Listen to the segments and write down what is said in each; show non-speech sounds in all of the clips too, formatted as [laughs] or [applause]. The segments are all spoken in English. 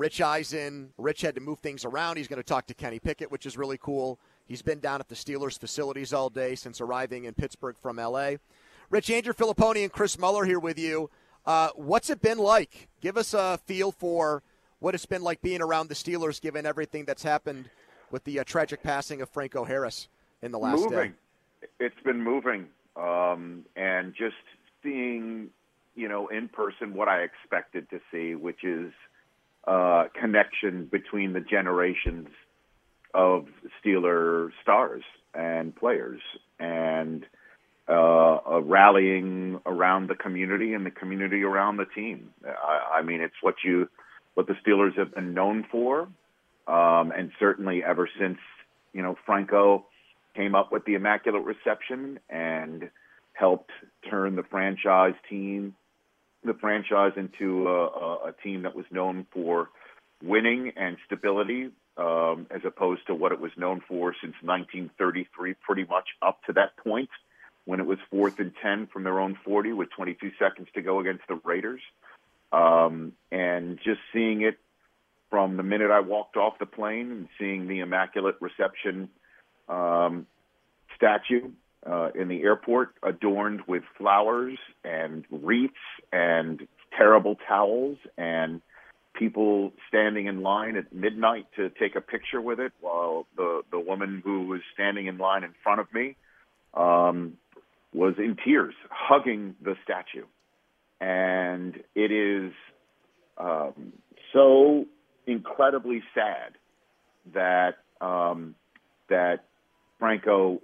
Rich Eisen. Rich had to move things around. He's going to talk to Kenny Pickett, which is really cool. He's been down at the Steelers facilities all day since arriving in Pittsburgh from LA. Rich Andrew Fillipponi and Chris Mueller here with you. Uh, what's it been like? Give us a feel for what it's been like being around the Steelers, given everything that's happened with the uh, tragic passing of Franco Harris in the last moving. day. It's been moving, um, and just seeing, you know, in person what I expected to see, which is uh, connection between the generations of Steeler stars and players, and uh, a rallying around the community and the community around the team. I, I mean, it's what you what the Steelers have been known for, um, and certainly ever since you know Franco came up with the immaculate reception and helped turn the franchise team, the franchise into a, a, a team that was known for winning and stability, um, as opposed to what it was known for since 1933, pretty much up to that point when it was fourth and 10 from their own 40 with 22 seconds to go against the Raiders. Um, and just seeing it from the minute I walked off the plane and seeing the immaculate reception um, statue uh, in the airport adorned with flowers and wreaths and terrible towels and people standing in line at midnight to take a picture with it while the the woman who was standing in line in front of me um, was in tears hugging the statue. And it is um, so incredibly sad that um, that Franco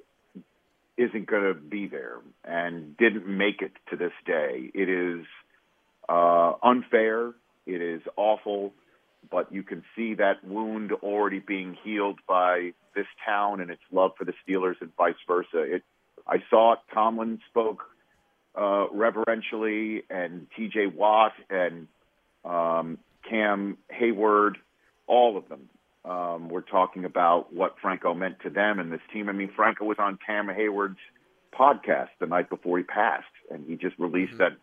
isn't going to be there and didn't make it to this day. It is uh, unfair. It is awful, but you can see that wound already being healed by this town and its love for the Steelers and vice versa. It, I saw it. Tomlin spoke uh, reverentially, and T.J. Watt and um, Cam Heyward, all of them um, were talking about what Franco meant to them and this team. I mean, Franco was on Cam Heyward's podcast the night before he passed, and he just released mm-hmm. that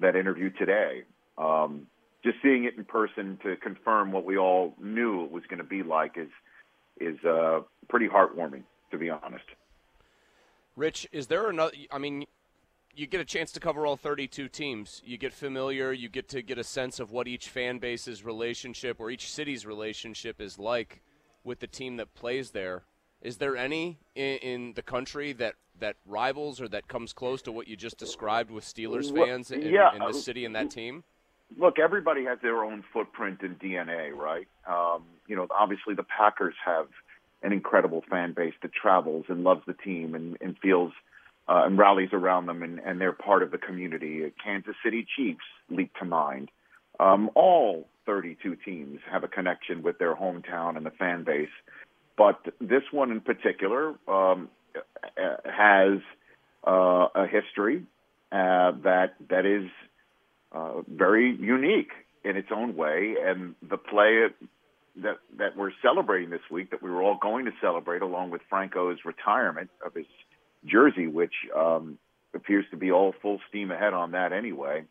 that interview today. Um, just seeing it in person to confirm what we all knew it was going to be like is is uh, pretty heartwarming, to be honest. Rich, is there another? I mean, you get a chance to cover all 32 teams. You get familiar. You get to get a sense of what each fan base's relationship or each city's relationship is like with the team that plays there. Is there any in, in the country that that rivals or that comes close to what you just described with Steelers fans in, yeah, in this city and that team? Look, everybody has their own footprint and DNA, right? Um, you know, obviously the Packers have an incredible fan base that travels and loves the team and, and feels – uh, and rallies around them, and, and they're part of the community. Kansas City Chiefs leap to mind. Um, all 32 teams have a connection with their hometown and the fan base, but this one in particular um, has uh, a history uh, that that is uh, very unique in its own way, and the play that that we're celebrating this week, that we were all going to celebrate, along with Franco's retirement of his jersey, which um, appears to be all full steam ahead on that anyway.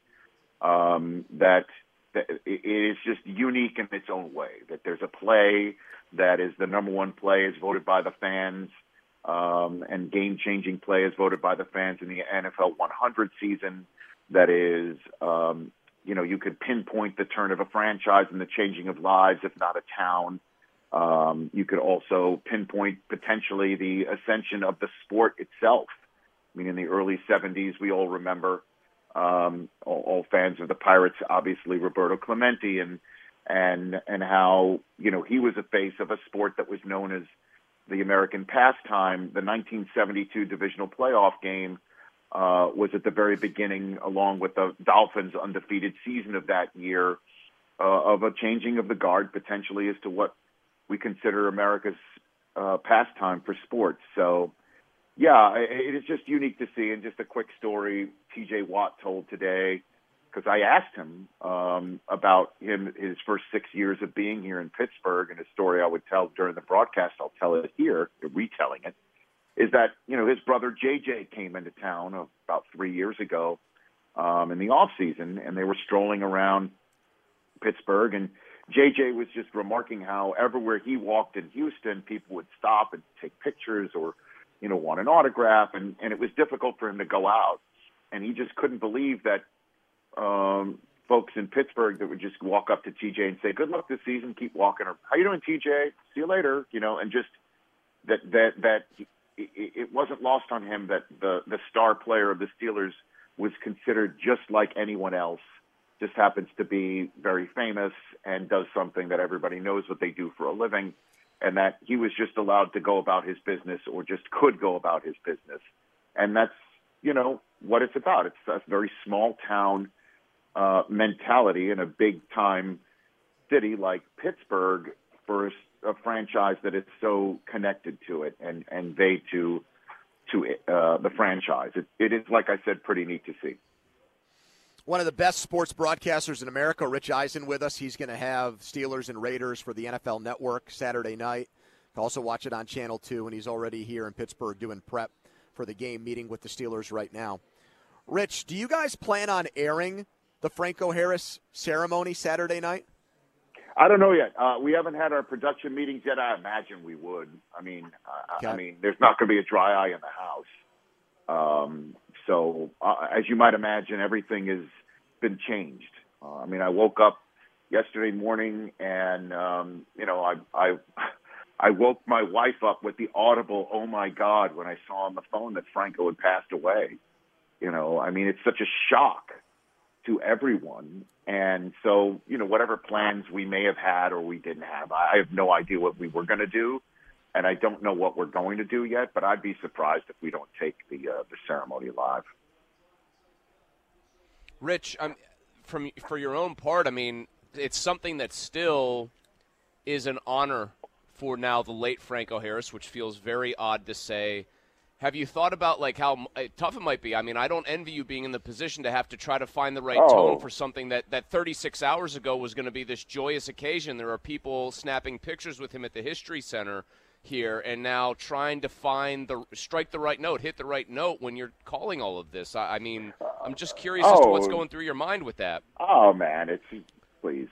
Um, that, that it is just unique in its own way. That there's a play that is the number one play, is voted by the fans, um, and game-changing play is voted by the fans in the NFL 100 season. That is, um, you know, you could pinpoint the turn of a franchise and the changing of lives, if not a town. Um, you could also pinpoint potentially the ascension of the sport itself. I mean, in the early 70s, we all remember um, all, all fans of the Pirates, obviously Roberto Clemente, and and and how you know he was a face of a sport that was known as the American pastime. The 1972 divisional playoff game uh, was at the very beginning, along with the Dolphins' undefeated season of that year, uh, of a changing of the guard potentially as to what we consider America's uh, pastime for sports. So, yeah, it is just unique to see. And just a quick story T.J. Watt told today, because I asked him um, about him his first six years of being here in Pittsburgh, and a story I would tell during the broadcast. I'll tell it here, retelling it. Is that you know his brother JJ came into town about three years ago um, in the off season, and they were strolling around Pittsburgh, and JJ was just remarking how everywhere he walked in Houston, people would stop and take pictures or, you know, want an autograph, and and it was difficult for him to go out, and he just couldn't believe that um, folks in Pittsburgh that would just walk up to TJ and say, "Good luck this season, keep walking," or "How you doing, TJ? See you later," you know, and just that that that it, it wasn't lost on him that the the star player of the Steelers was considered just like anyone else just happens to be very famous and does something that everybody knows what they do for a living, and that he was just allowed to go about his business or just could go about his business. And that's, you know, what it's about. It's a very small town uh, mentality in a big time city like Pittsburgh for a, a franchise that is so connected to it and, and they to to uh, the franchise. It, it is, like I said, pretty neat to see one of the best sports broadcasters in America, Rich Eisen, with us. He's going to have Steelers and Raiders for the NFL Network Saturday night. You can also watch it on Channel 2, and he's already here in Pittsburgh doing prep for the game, meeting with the Steelers right now. Rich, do you guys plan on airing the Franco Harris ceremony Saturday night? I don't know yet. Uh, we haven't had our production meetings yet. I imagine we would. I mean, okay. I mean, there's not going to be a dry eye in the house. Um, so, uh, as you might imagine, everything has been changed. Uh, I mean, I woke up yesterday morning, and um, you know, I I I woke my wife up with the audible "Oh my God!" when I saw on the phone that Franco had passed away. You know, I mean, it's such a shock to everyone. And so, you know, whatever plans we may have had or we didn't have, I have no idea what we were going to do and I don't know what we're going to do yet. But I'd be surprised if we don't take the uh, the ceremony live. Rich, um, from for your own part, I mean, it's something that still is an honor for now the late Franco Harris, which feels very odd to say. Have you thought about like how uh, tough it might be? I mean, I don't envy you being in the position to have to try to find the right oh. tone for something that that 36 hours ago was going to be this joyous occasion. There are people snapping pictures with him at the History Center here and now trying to find the strike the right note, hit the right note when you're calling all of this. I, I mean, I'm just curious oh, as to what's oh. going through your mind with that. Oh man, it's please.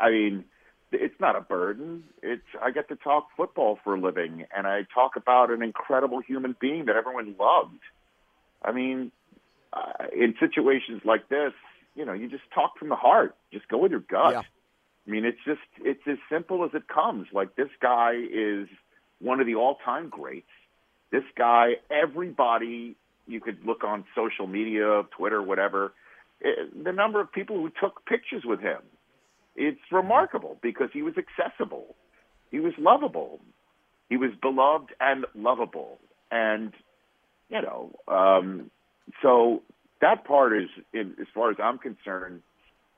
I mean, it's not a burden. It's I get to talk football for a living, and I talk about an incredible human being that everyone loved. I mean, uh, in situations like this, you know, you just talk from the heart. Just go with your gut. Yeah. I mean, it's just it's as simple as it comes. Like this guy is one of the all-time greats. This guy, everybody you could look on social media, Twitter, whatever, eh, the number of people who took pictures with him. It's remarkable because he was accessible. He was lovable. He was beloved and lovable. And, you know, um, so that part is, as far as I'm concerned,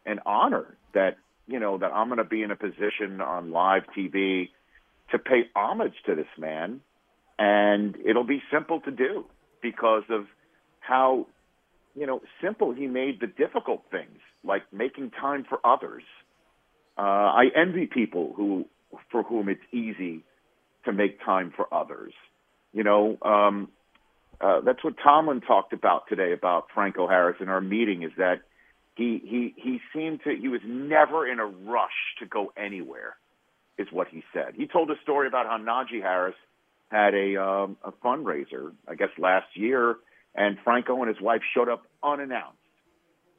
an honor that, you know, that I'm going to be in a position on live TV to pay homage to this man, and it'll be simple to do because of how you know simple he made the difficult things, like making time for others. Uh, I envy people who for whom it's easy to make time for others. You know, um, uh, that's what Tomlin talked about today about Franco Harris in our meeting. Is that he he he seemed to he was never in a rush to go anywhere is what he said. He told a story about how Najee Harris had a um, a fundraiser, I guess last year, and Franco and his wife showed up unannounced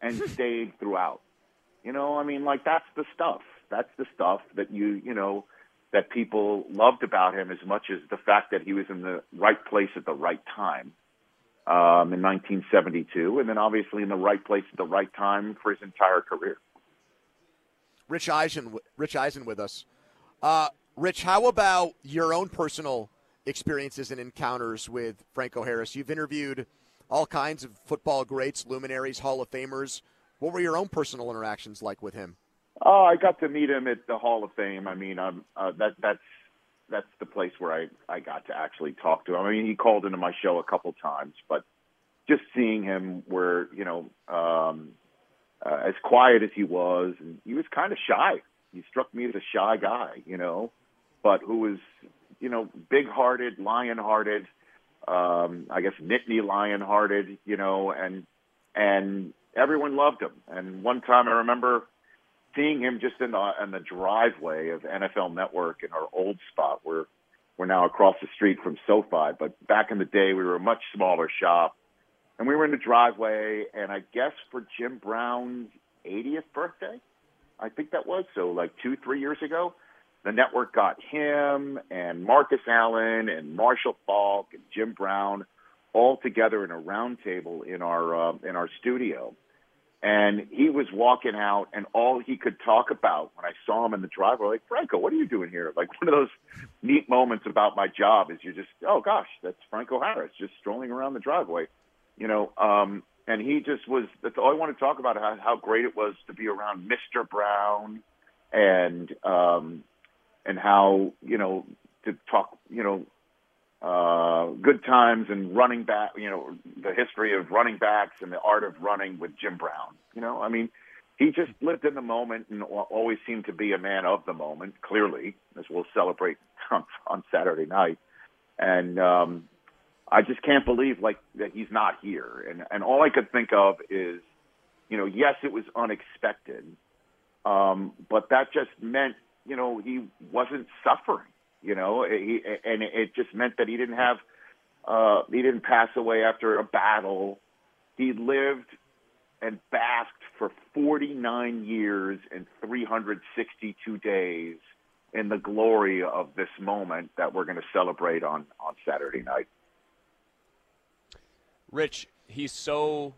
and [laughs] stayed throughout. You know, I mean, like that's the stuff. That's the stuff that you you know that people loved about him as much as the fact that he was in the right place at the right time um, in 1972, and then obviously in the right place at the right time for his entire career. Rich Eisen, Rich Eisen with us. Uh, Rich, how about your own personal experiences and encounters with Franco Harris? You've interviewed all kinds of football greats, luminaries, Hall of Famers. What were your own personal interactions like with him? Oh, I got to meet him at the Hall of Fame. I mean, um, uh, that that's that's the place where I I got to actually talk to him. I mean, he called into my show a couple times, but just seeing him where you know um, uh, as quiet as he was, and he was kind of shy he struck me as a shy guy, you know, but who was, you know, big-hearted, lion-hearted, um, I guess Nittany lion-hearted, you know, and and everyone loved him. And one time I remember seeing him just in the in the driveway of NFL Network in our old spot, we're we're now across the street from SoFi, but back in the day we were a much smaller shop, and we were in the driveway, and I guess for Jim Brown's 80th birthday, I think that was so like two three years ago. The network got him and Marcus Allen and Marshall Faulk and Jim Brown all together in a round table in our uh, in our studio and he was walking out, and all he could talk about when I saw him in the driveway, like Franco, what are you doing here? Like [laughs] one of those neat moments about my job is you're just, oh gosh, that's Franco Harris just strolling around the driveway, you know. Um, and he just was. That's all I want to talk about how, how great it was to be around Mr. Brown, and um, and how you know to talk, you know, uh, good times and running back, you know, the history of running backs and the art of running with Jim Brown. You know, I mean, he just lived in the moment and always seemed to be a man of the moment, clearly, as we'll celebrate on, [laughs] on Saturday night. And um, I just can't believe like that he's not here. And and all I could think of is, you know, yes, it was unexpected, um, but that just meant, you know, he wasn't suffering you know, he, and it just meant that he didn't have, uh, he didn't pass away after a battle. He lived and basked for 49 years and 362 days in the glory of this moment that we're going to celebrate on on Saturday night. Rich, he's so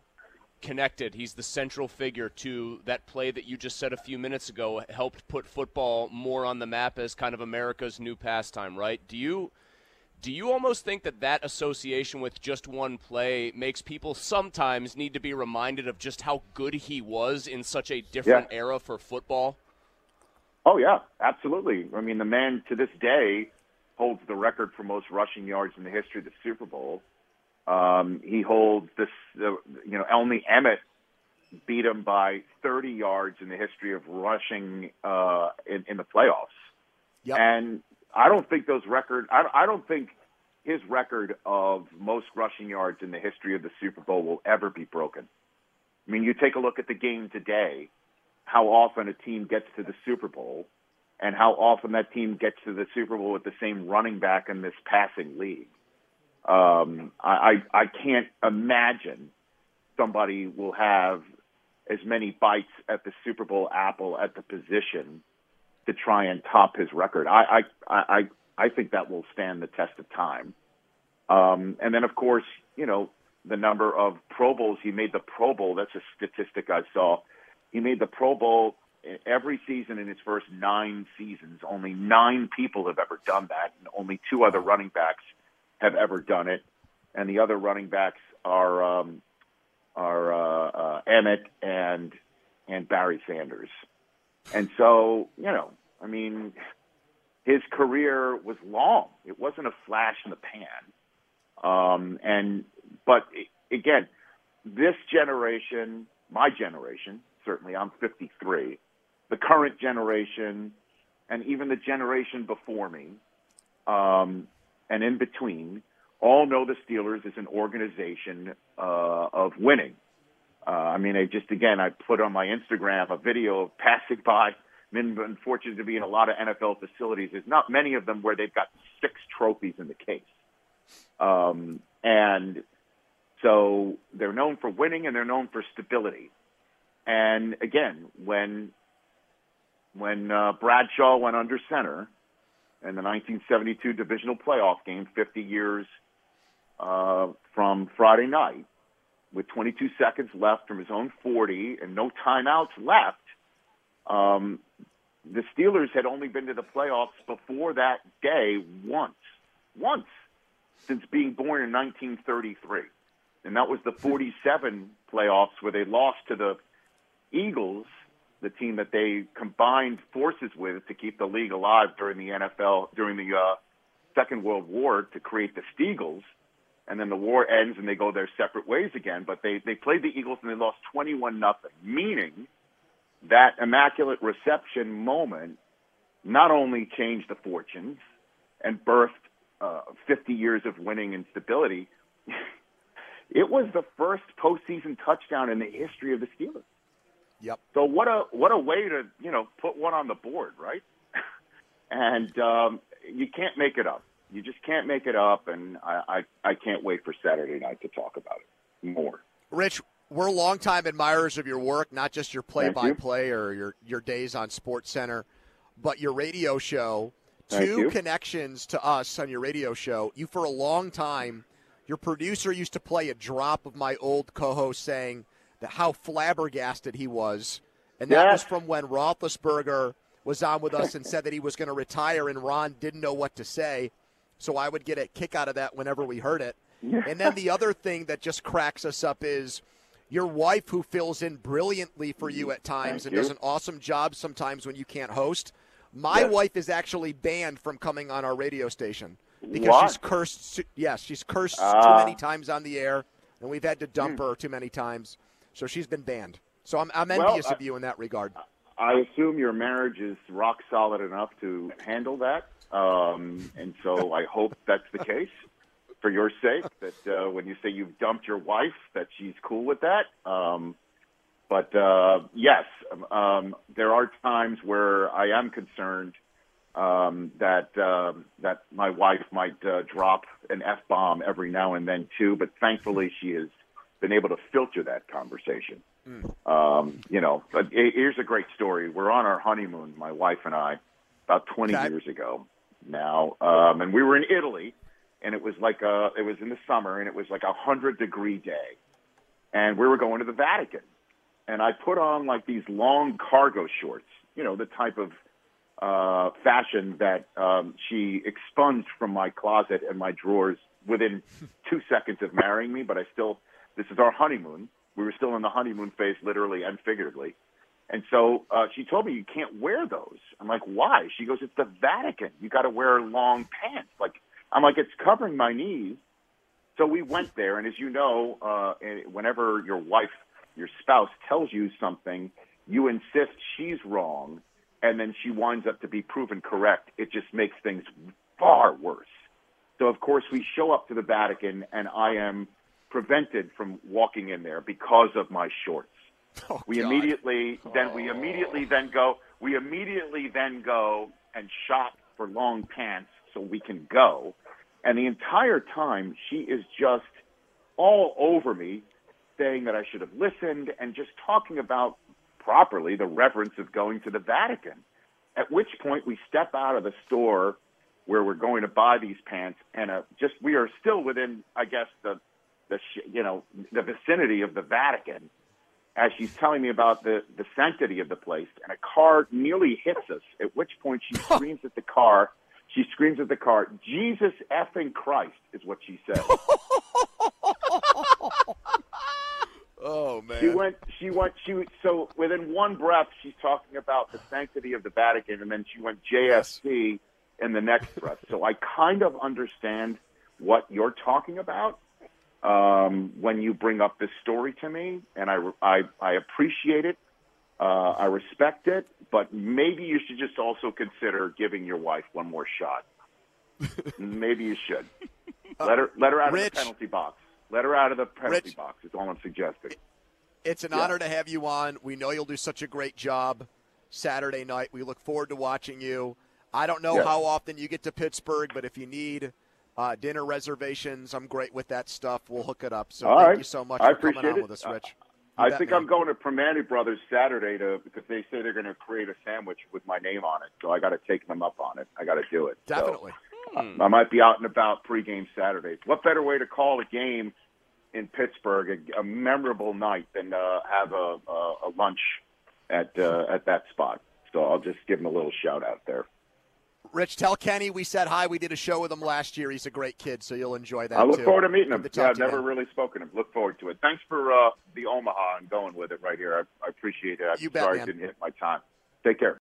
connected. He's the central figure to that play that you just said a few minutes ago helped put football more on the map as kind of America's new pastime, right? Do you do you almost think that that association with just one play makes people sometimes need to be reminded of just how good he was in such a different yeah. era for football? Oh yeah, absolutely. I mean, the man to this day holds the record for most rushing yards in the history of the Super Bowl. Um, he holds this, uh, you know, Elney Emmitt beat him by 30 yards in the history of rushing uh, in, in the playoffs. Yep. And I don't think those records, I, I don't think his record of most rushing yards in the history of the Super Bowl will ever be broken. I mean, you take a look at the game today, how often a team gets to the Super Bowl, and how often that team gets to the Super Bowl with the same running back in this passing league. Um, I, I can't imagine somebody will have as many bites at the Super Bowl apple at the position to try and top his record. I I I, I think that will stand the test of time. Um, and then of course, you know, the number of Pro Bowls he made the Pro Bowl. That's a statistic I saw. He made the Pro Bowl every season in his first nine seasons. Only nine people have ever done that, and only two other running backs have ever done it, and the other running backs are um, are uh, uh, Emmitt and and Barry Sanders. And so, you know, I mean, his career was long. It wasn't a flash in the pan. Um, and but again, this generation, my generation, certainly, I'm 53. The current generation, and even the generation before me, um, and in between all know the Steelers as an organization uh, of winning. Uh, I mean, I just again, I put on my Instagram a video of passing by. Been unfortunate to be in a lot of NFL facilities. There's not many of them where they've got six trophies in the case, um, and so they're known for winning and they're known for stability. And again, when when uh, Bradshaw went under center, in the 1972 divisional playoff game 50 years uh, from Friday night with 22 seconds left from his own 40 and no timeouts left. Um, the Steelers had only been to the playoffs before that day once, once since being born in 1933. And that was the 47 playoffs where they lost to the Eagles the team that they combined forces with to keep the league alive during the NFL during the uh, Second World War to create the Steagles, and then the war ends and they go their separate ways again. But they they played the Eagles and they lost twenty one nothing, meaning that immaculate reception moment not only changed the fortunes and birthed uh, 50 years of winning and stability, [laughs] it was the first postseason touchdown in the history of the Steelers. Yep. So what a what a way to you know put one on the board, right? [laughs] and um, you can't make it up. You just can't make it up, and I, I I can't wait for Saturday night to talk about it more. Rich, we're longtime admirers of your work, not just your play-by-play or your your days on Sports Center, but your radio show. Thank Two you. connections to us on your radio show. You for a long time, your producer used to play a drop of my old co-host saying how flabbergasted he was, and that Yes. was from when Roethlisberger was on with us and said that he was going to retire, and Ron didn't know what to say. So I would get a kick out of that whenever we heard it. And then the other thing that just cracks us up is your wife, who fills in brilliantly for you at times Thank and you. does an awesome job sometimes when you can't host. My Yes. wife is actually banned from coming on our radio station because What? she's cursed. Yes, she's cursed too Ah. many times on the air, and we've had to dump her too many times. So she's been banned. So I'm, I'm Well, envious I- of you in that regard. I assume your marriage is rock solid enough to handle that, um, and so I hope that's the case for your sake. That uh, when you say you've dumped your wife, that she's cool with that. Um, but uh, yes, um, there are times where I am concerned um, that um, that my wife might uh, drop an f bomb every now and then too. But thankfully, she has been able to filter that conversation. Um, you know, but here's a great story. We're on our honeymoon, my wife and I, about 20 Okay. years ago now, um, and we were in Italy, and it was like a, it was in the summer, and it was like a hundred degree day, and we were going to the Vatican, and I put on like these long cargo shorts, you know, the type of uh, fashion that um, she expunged from my closet and my drawers within two seconds of marrying me. But I still, this is our honeymoon. We were still in the honeymoon phase, literally and figuratively. And so uh, she told me you can't wear those. I'm like, why? She goes, it's the Vatican. You got to wear long pants. Like, I'm like, it's covering my knees. So we went there, and as you know, uh, whenever your wife, your spouse tells you something, you insist she's wrong, and then she winds up to be proven correct. It just makes things far worse. So of course we show up to the Vatican, and I am prevented from walking in there because of my shorts. Oh, We God. immediately then we immediately then go we immediately then go and shop for long pants so we can go. And the entire time she is just all over me saying that I should have listened and just talking about properly the reverence of going to the Vatican. At which point we step out of the store where we're going to buy these pants and uh, just we are still within I guess the the you know the vicinity of the Vatican as she's telling me about the, the sanctity of the place, and a car nearly hits us, at which point she [laughs] screams at the car. She screams at the car, Jesus effing Christ, is what she said. [laughs] Oh man. She went, she went, she, so within one breath, she's talking about the sanctity of the Vatican, and then she went JSC in the next breath. So I kind of understand what you're talking about um, when you bring up this story to me, and I, I, I appreciate it. Uh, I respect it, but maybe you should just also consider giving your wife one more shot. maybe you should. [laughs] Let her let her out Rich. of the penalty box. Let her out of the penalty Rich. box. Is all I'm suggesting. It's an Yeah. honor to have you on. We know you'll do such a great job Saturday night. We look forward to watching you. I don't know Yeah. how often you get to Pittsburgh, but if you need uh, dinner reservations, I'm great with that stuff. We'll hook it up. So All thank right. you so much I for coming on it. with us, Rich. You I think man. I'm going to Primanti Brothers Saturday to because they say they're going to create a sandwich with my name on it. So I got to take them up on it. I got to do it. So, Definitely. I might be out and about pregame Saturday. What better way to call a game in Pittsburgh, a, a memorable night, than uh, have a, a, a lunch at uh, at that spot? So I'll just give him a little shout out there. Rich, tell Kenny we said hi. We did a show with him last year. He's a great kid, so you'll enjoy that. I look too. forward to meeting him. Yeah, I've never man. really spoken to him. Look forward to it. Thanks for uh, the Omaha and going with it right here. I, I appreciate it. I'm You bet, sorry man. it didn't hit my time. Take care.